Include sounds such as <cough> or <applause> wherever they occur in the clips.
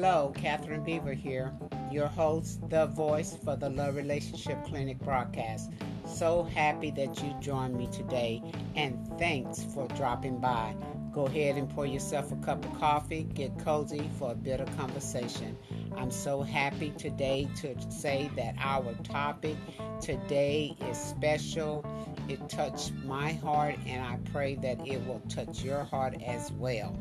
Hello, Catherine Beaver here, your host, the voice for the Love Relationship Clinic broadcast. So happy that you joined me today, and thanks for dropping by. Go ahead and pour yourself a cup of coffee, get cozy for a bit of conversation. I'm so happy today to say that our topic today is special. It touched my heart, and I pray that it will touch your heart as well.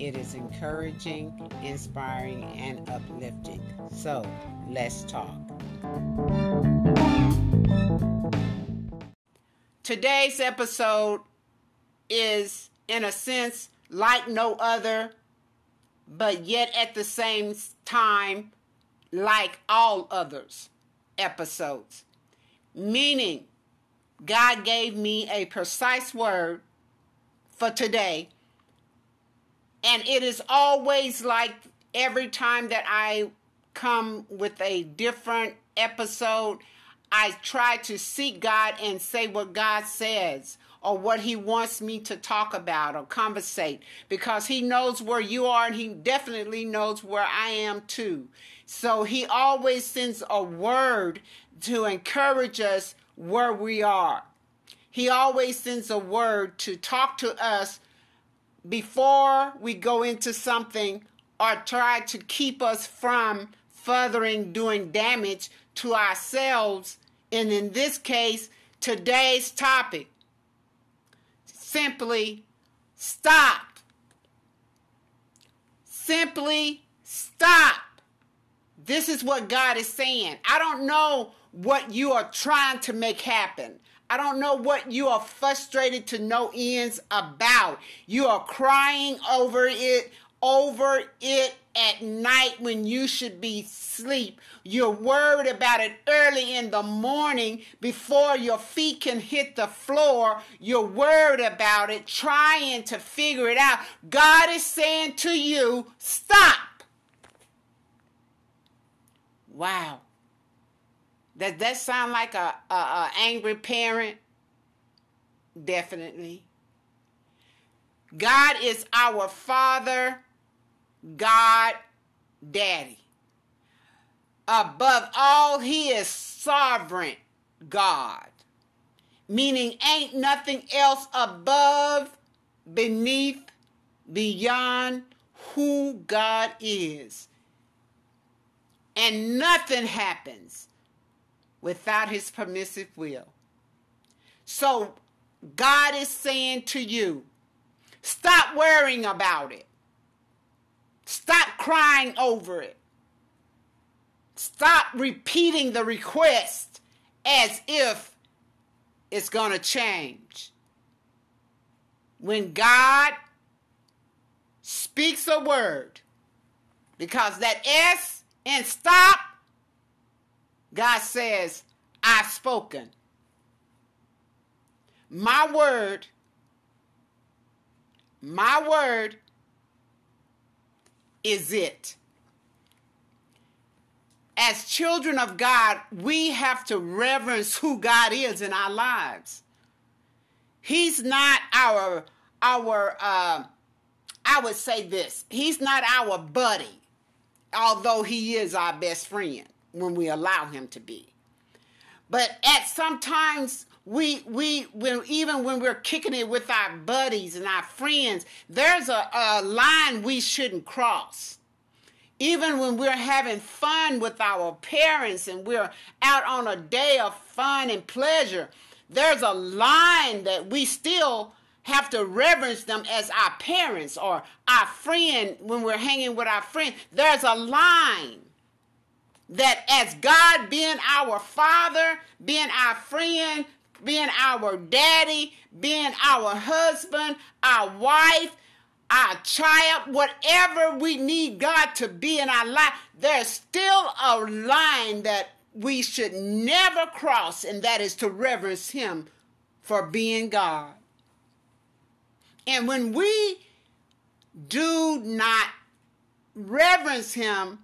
It is encouraging, inspiring, and uplifting. So let's talk. Today's episode is, in a sense, like no other, but yet at the same time, like all others episodes. Meaning, God gave me a precise word for today and it is always like every time that I come with a different episode, I try to seek God and say what God says or what He wants me to talk about or conversate because He knows where you are and He definitely knows where I am too. So He always sends a word to encourage us where we are. He always sends a word to talk to us before we go into something or try to keep us from furthering doing damage to ourselves. And in this case, today's topic simply stop. Simply stop. This is what God is saying. I don't know what you are trying to make happen. I don't know what you are frustrated to no ends about. You are crying over it, over it at night when you should be asleep. You're worried about it early in the morning before your feet can hit the floor. You're worried about it, trying to figure it out. God is saying to you, stop. Wow. Does that sound like a, a, a angry parent? Definitely. God is our Father, God, Daddy. Above all, He is sovereign God, meaning ain't nothing else above, beneath, beyond who God is. And nothing happens without his permissive will. So God is saying to you, stop worrying about it. Stop crying over it. Stop repeating the request as if it's going to change. When God speaks a word, because that S and stop God says, I've spoken. My word, my word is it. As children of God, we have to reverence who God is in our lives. He's not our our uh, I would say this. He's not our buddy, although he is our best friend when we allow him to be. But at sometimes we we when even when we're kicking it with our buddies and our friends, there's a, a line we shouldn't cross. Even when we're having fun with our parents and we're out on a day of fun and pleasure, there's a line that we still have to reverence them as our parents or our friend when we're hanging with our friend. There's a line that as God being our father, being our friend, being our daddy, being our husband, our wife, our child, whatever we need God to be in our life, there's still a line that we should never cross, and that is to reverence Him for being God. And when we do not reverence Him,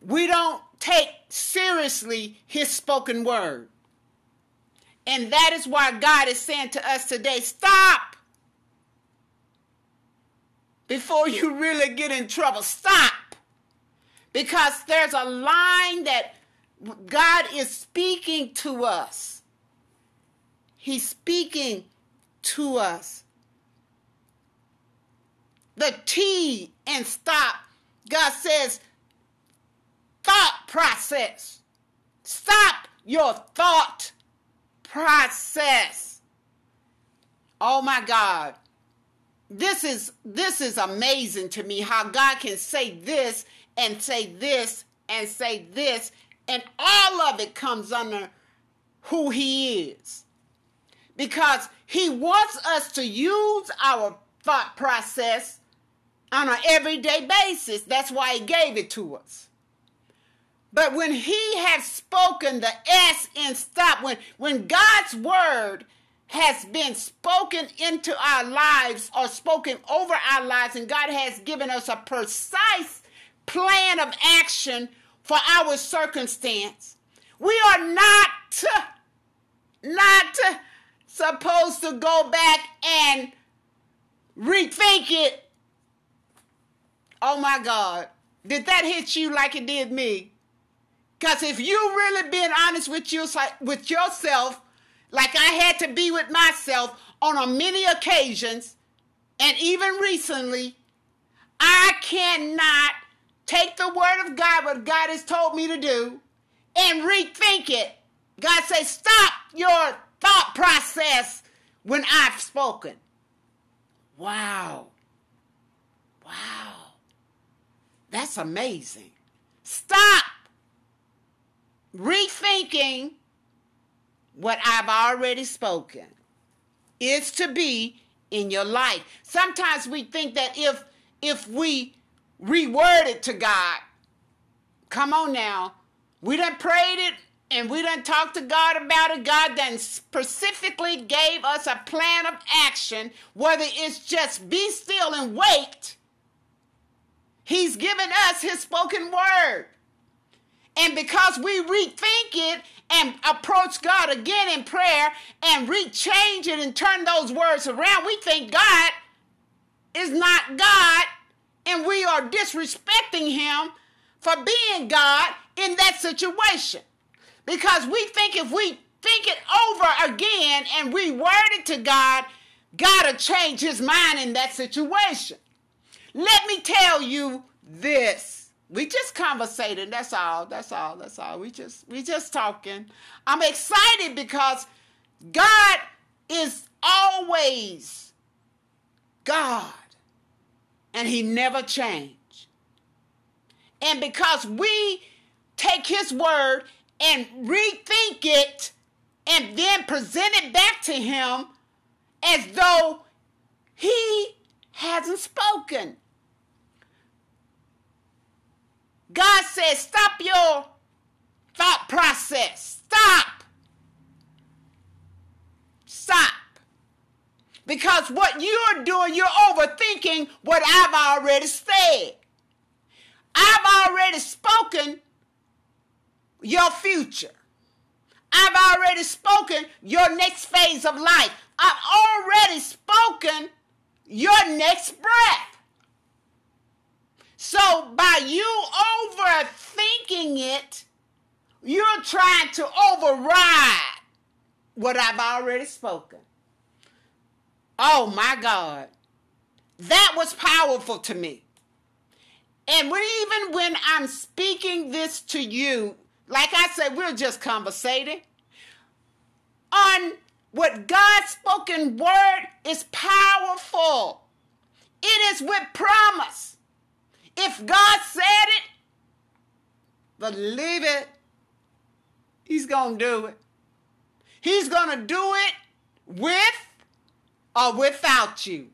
we don't take seriously his spoken word. And that is why God is saying to us today stop. Before you really get in trouble, stop. because there's a line that God is speaking to us. He's speaking to us. The T and stop. God says, thought process. Stop your thought process. Oh my God. This is this is amazing to me how God can say this and say this and say this and all of it comes under who he is. Because he wants us to use our thought process on an everyday basis. That's why he gave it to us. But when he has spoken the S in stop, when, when God's word has been spoken into our lives or spoken over our lives, and God has given us a precise plan of action for our circumstance, we are not, not supposed to go back and rethink it. Oh my God. Did that hit you like it did me? Because if you really been honest with you with yourself, like I had to be with myself on a many occasions, and even recently, I cannot take the word of God, what God has told me to do, and rethink it. God says, stop your thought process when I've spoken. Wow. Wow. That's amazing. Stop rethinking what I've already spoken. is to be in your life. Sometimes we think that if if we reword it to God, come on now, we done prayed it and we done talked to God about it. God then specifically gave us a plan of action, whether it's just be still and wait. He's given us his spoken word. And because we rethink it and approach God again in prayer and rechange it and turn those words around, we think God is not God and we are disrespecting him for being God in that situation. Because we think if we think it over again and reword it to God, God will change his mind in that situation. Let me tell you this we just conversating. That's all. That's all. That's all. We just we just talking. I'm excited because God is always God. And he never changed. And because we take his word and rethink it and then present it back to him as though he hasn't spoken. God says, stop your thought process. Stop. Stop. Because what you're doing, you're overthinking what I've already said. I've already spoken your future. I've already spoken your next phase of life. I've already spoken your next breath. So by you overthinking it, you're trying to override what I've already spoken. Oh my God. That was powerful to me. And even when I'm speaking this to you, like I said, we're just conversating. On what God's spoken word is powerful. It is with promise. If God said it, believe it. He's going to do it. He's going to do it with or without you.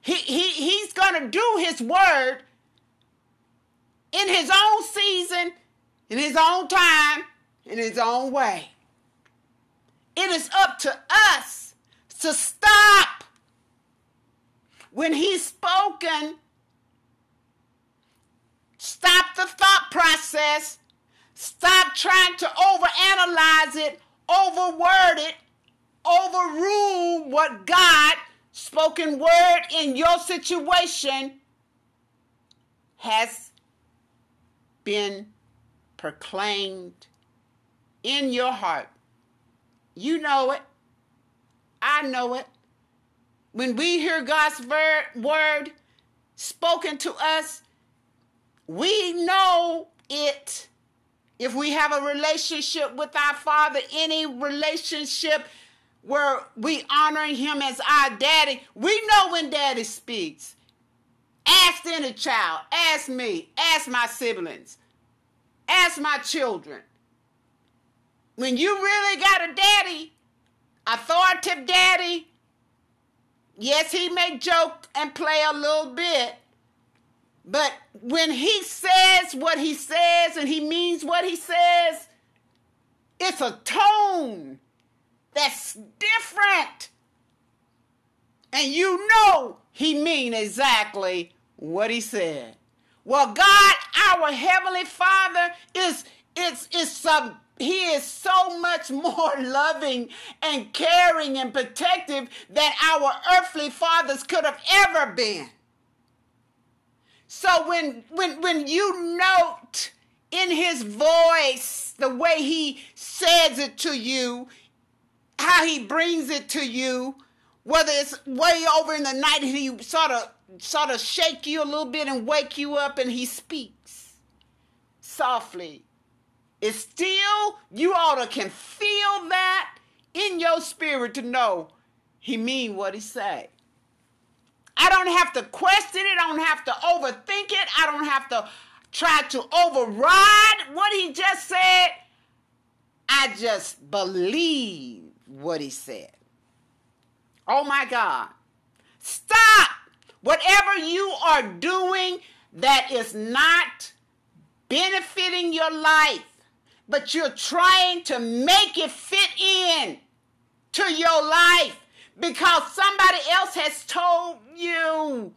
He, he, he's going to do his word in his own season, in his own time, in his own way. It is up to us to stop when he's spoken Stop the thought process. Stop trying to overanalyze it, overword it, overrule what God spoken word in your situation has been proclaimed in your heart. You know it. I know it. When we hear God's word spoken to us, we know it. If we have a relationship with our Father, any relationship where we honoring Him as our daddy, we know when daddy speaks. Ask any child, ask me, ask my siblings, ask my children. When you really got a daddy, authoritative daddy, yes, he may joke and play a little bit, but when he says what he says and he means what he says, it's a tone that's different. And you know he mean exactly what he said. Well, God, our heavenly Father, is is is some he is so much <laughs> more loving and caring and protective than our earthly fathers could have ever been. So when when when you note in his voice the way he says it to you, how he brings it to you, whether it's way over in the night and he sort of sort of shake you a little bit and wake you up and he speaks softly. It's still you ought to can feel that in your spirit to know he mean what he say. I don't have to question it. I don't have to overthink it. I don't have to try to override what he just said. I just believe what he said. Oh my God. Stop whatever you are doing that is not benefiting your life, but you're trying to make it fit in to your life because somebody else has told you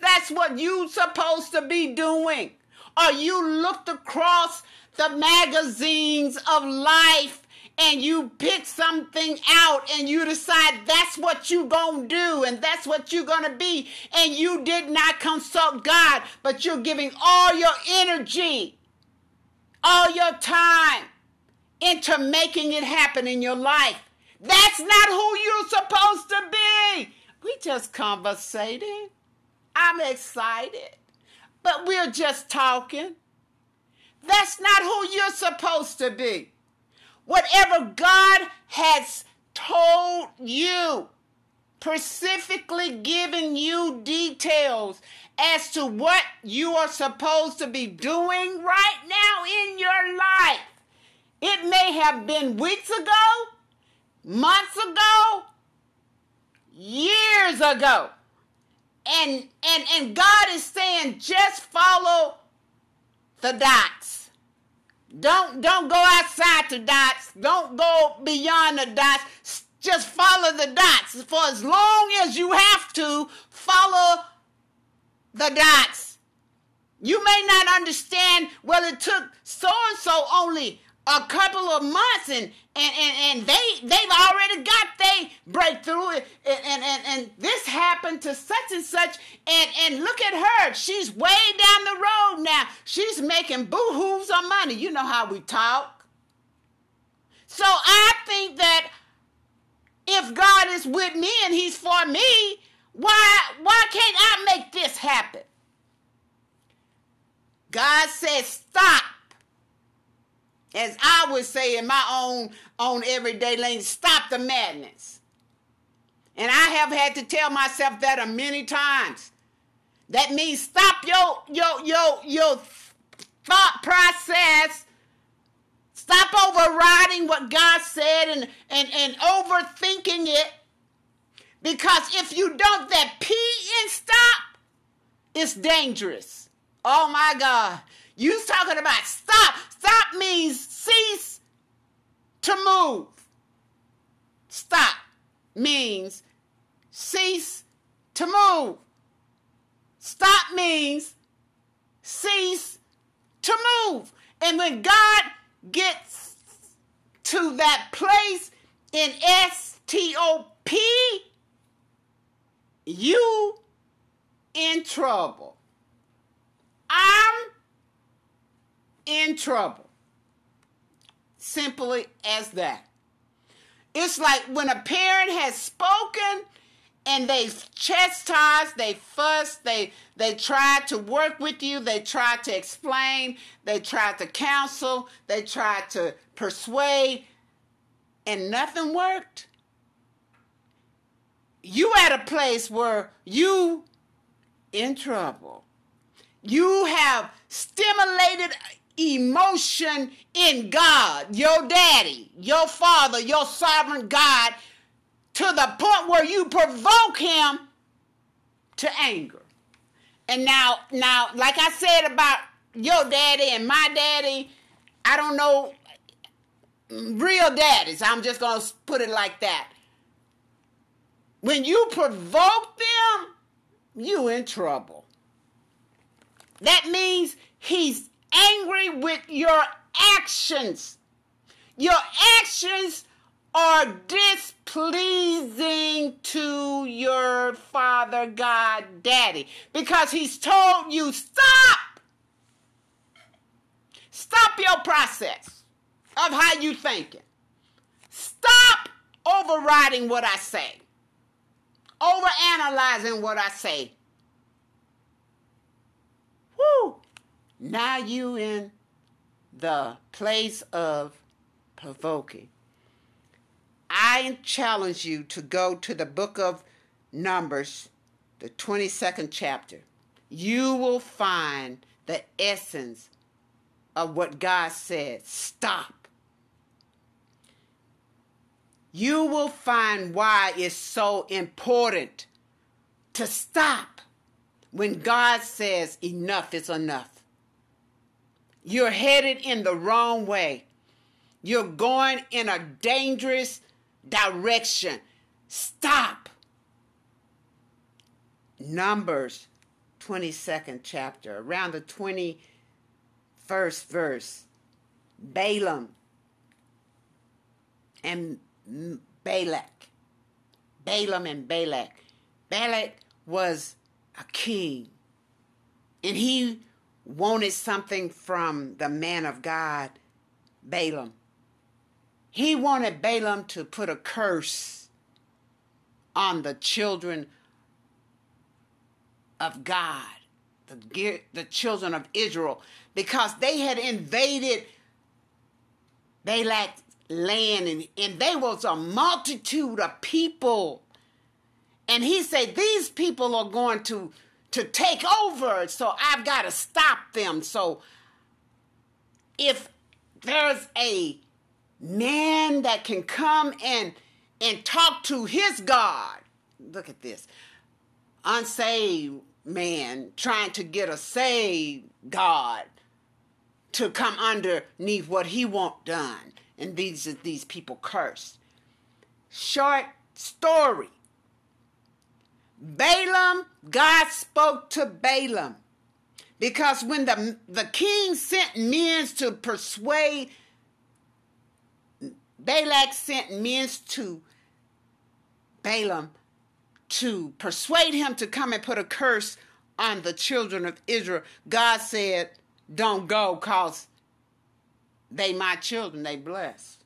that's what you're supposed to be doing. Or you looked across the magazines of life and you pick something out and you decide that's what you're gonna do and that's what you're gonna be and you did not consult god but you're giving all your energy all your time into making it happen in your life that's not who you're supposed to be. We just conversating. I'm excited. But we're just talking. That's not who you're supposed to be. Whatever God has told you, specifically giving you details as to what you are supposed to be doing right now in your life. It may have been weeks ago, months ago, years ago. And and and God is saying just follow the dots. Don't don't go outside the dots. Don't go beyond the dots. Just follow the dots. For as long as you have to follow the dots. You may not understand, well, it took so and so only a couple of months and and, and, and they they've already got they breakthrough. And, and, and, and this happened to such and such. And, and look at her. She's way down the road now. She's making boo-hoos of money. You know how we talk. So i think that if god is with me and he's for me why why can't i make this happen? God says stop as I would say in my own own everyday lane, stop the madness. And I have had to tell myself that a many times. That means stop your your your your thought process. Stop overriding what God said and, and, and overthinking it. Because if you don't, that P in stop, it's dangerous. Oh my God. You talking about stop. Stop means cease to move. Stop means cease to move. Stop means cease to move. And when God gets to that place in S T O P, you in trouble. I'm in trouble. Simply as that. It's like when a parent has spoken and they chastise, they fuss, they they try to work with you, they try to explain, they try to counsel, they try to persuade, and nothing worked. You at a place where you in trouble. You have stimulated emotion in God, your daddy, your father, your sovereign God, to the point where you provoke him to anger. And now, now, like I said about your daddy and my daddy, I don't know real daddies. I'm just gonna put it like that. When you provoke them, you in trouble. That means he's angry with your actions. Your actions are displeasing to your father God daddy because he's told you stop. Stop your process of how you thinking. Stop overriding what I say. Overanalyzing what I say. Whoo! Now you in the place of provoking. I challenge you to go to the book of Numbers, the 22nd chapter. You will find the essence of what God said. Stop. You will find why it's so important to stop when God says enough is enough. You're headed in the wrong way. You're going in a dangerous direction. Stop. Numbers 22nd chapter, around the 21st verse. Balaam and Balak. Balaam and Balak. Balak was a king, and he wanted something from the man of God, Balaam. He wanted Balaam to put a curse on the children of God, the, the children of Israel, because they had invaded Balak's land and, and there was a multitude of people. And he said, These people are going to to take over. So I've got to stop them. So if there's a man that can come and and talk to his God, look at this. Unsaved man trying to get a saved God to come underneath what he want done. And these these people cursed. Short story. Balaam, God spoke to Balaam. Because when the, the king sent men to persuade, Balak sent men to Balaam to persuade him to come and put a curse on the children of Israel. God said, Don't go, cause they my children, they blessed.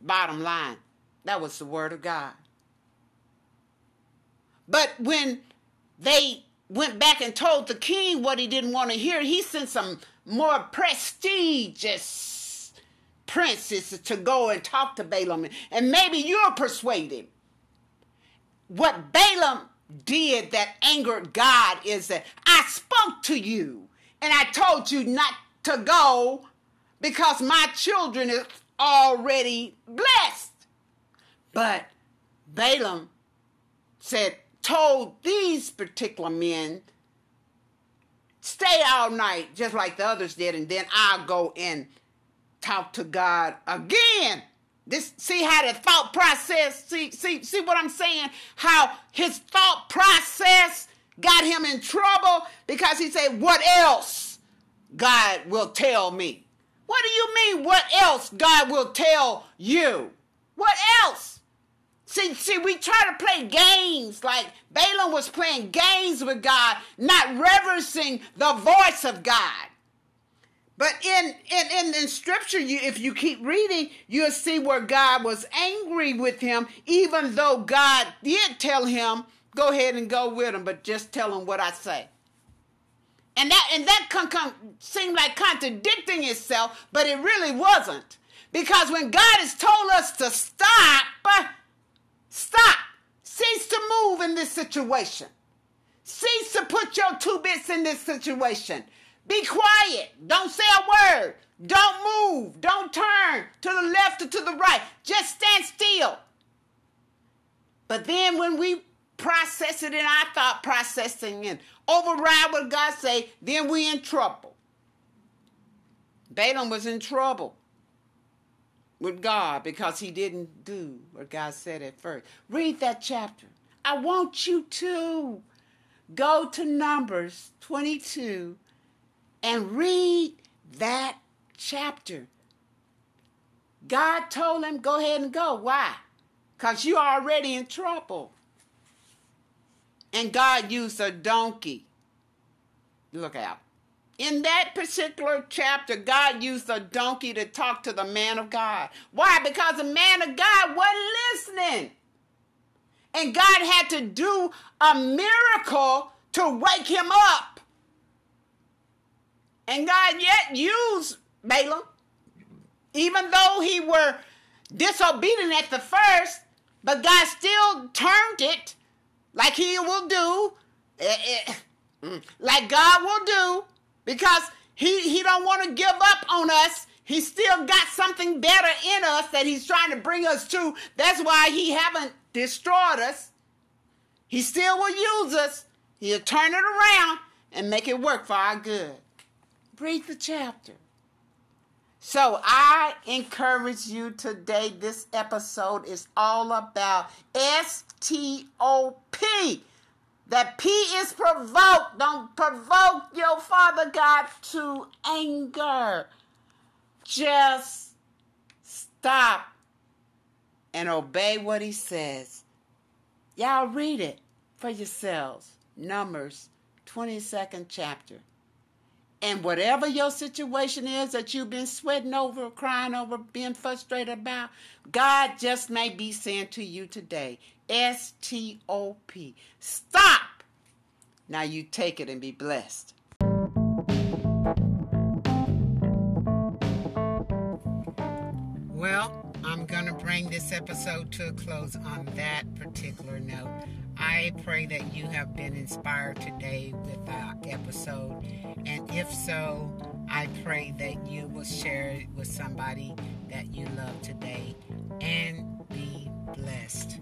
Bottom line, that was the word of God. But when they went back and told the king what he didn't want to hear, he sent some more prestigious princes to go and talk to Balaam. And maybe you'll persuade him. What Balaam did that angered God is that I spoke to you and I told you not to go because my children is already blessed. But Balaam said, told these particular men, stay all night, just like the others did, and then I'll go and talk to God again. This see how the thought process, see, see, see what I'm saying? How his thought process got him in trouble because he said, What else God will tell me? What do you mean, what else God will tell you? What else? See, see, we try to play games like Balaam was playing games with God, not reverencing the voice of God. But in, in, in, in scripture, you, if you keep reading, you'll see where God was angry with him, even though God did tell him, go ahead and go with him, but just tell him what I say. And that and that can come seem like contradicting itself, but it really wasn't. Because when God has told us to stop, stop, cease to move in this situation. Cease to put your two bits in this situation. Be quiet. Don't say a word. Don't move. Don't turn to the left or to the right. Just stand still. But then when we process it in our thought processing and override what God say, then we in trouble. Balaam was in trouble with God because he didn't do what God said at first. Read that chapter. I want you to go to Numbers 22 and read that chapter. God told him, go ahead and go. Why? Because you're already in trouble. And God used a donkey. Look out. In that particular chapter, God used a donkey to talk to the man of God. Why? Because the man of God wasn't listening. And God had to do a miracle to wake him up. And God yet used Balaam, even though he were disobedient at the first, but God still turned it like he will do, eh, eh, like God will do, because he, he don't want to give up on us. He still got something better in us that he's trying to bring us to. That's why he haven't destroyed us. He still will use us. He'll turn it around and make it work for our good. Read the chapter. So I encourage you today. This episode is all about S T O P. That P is provoke. Don't provoke your Father God to anger. Just stop and obey what He says. Y'all read it for yourselves. Numbers 22nd chapter. And whatever your situation is that you've been sweating over, crying over, being frustrated about, God just may be saying to you today, S T O P. Stop! Now you take it and be blessed. Well, I'm going to bring this episode to a close on that particular note. I pray that you have been inspired today with our episode. And if so, I pray that you will share it with somebody that you love today and be blessed.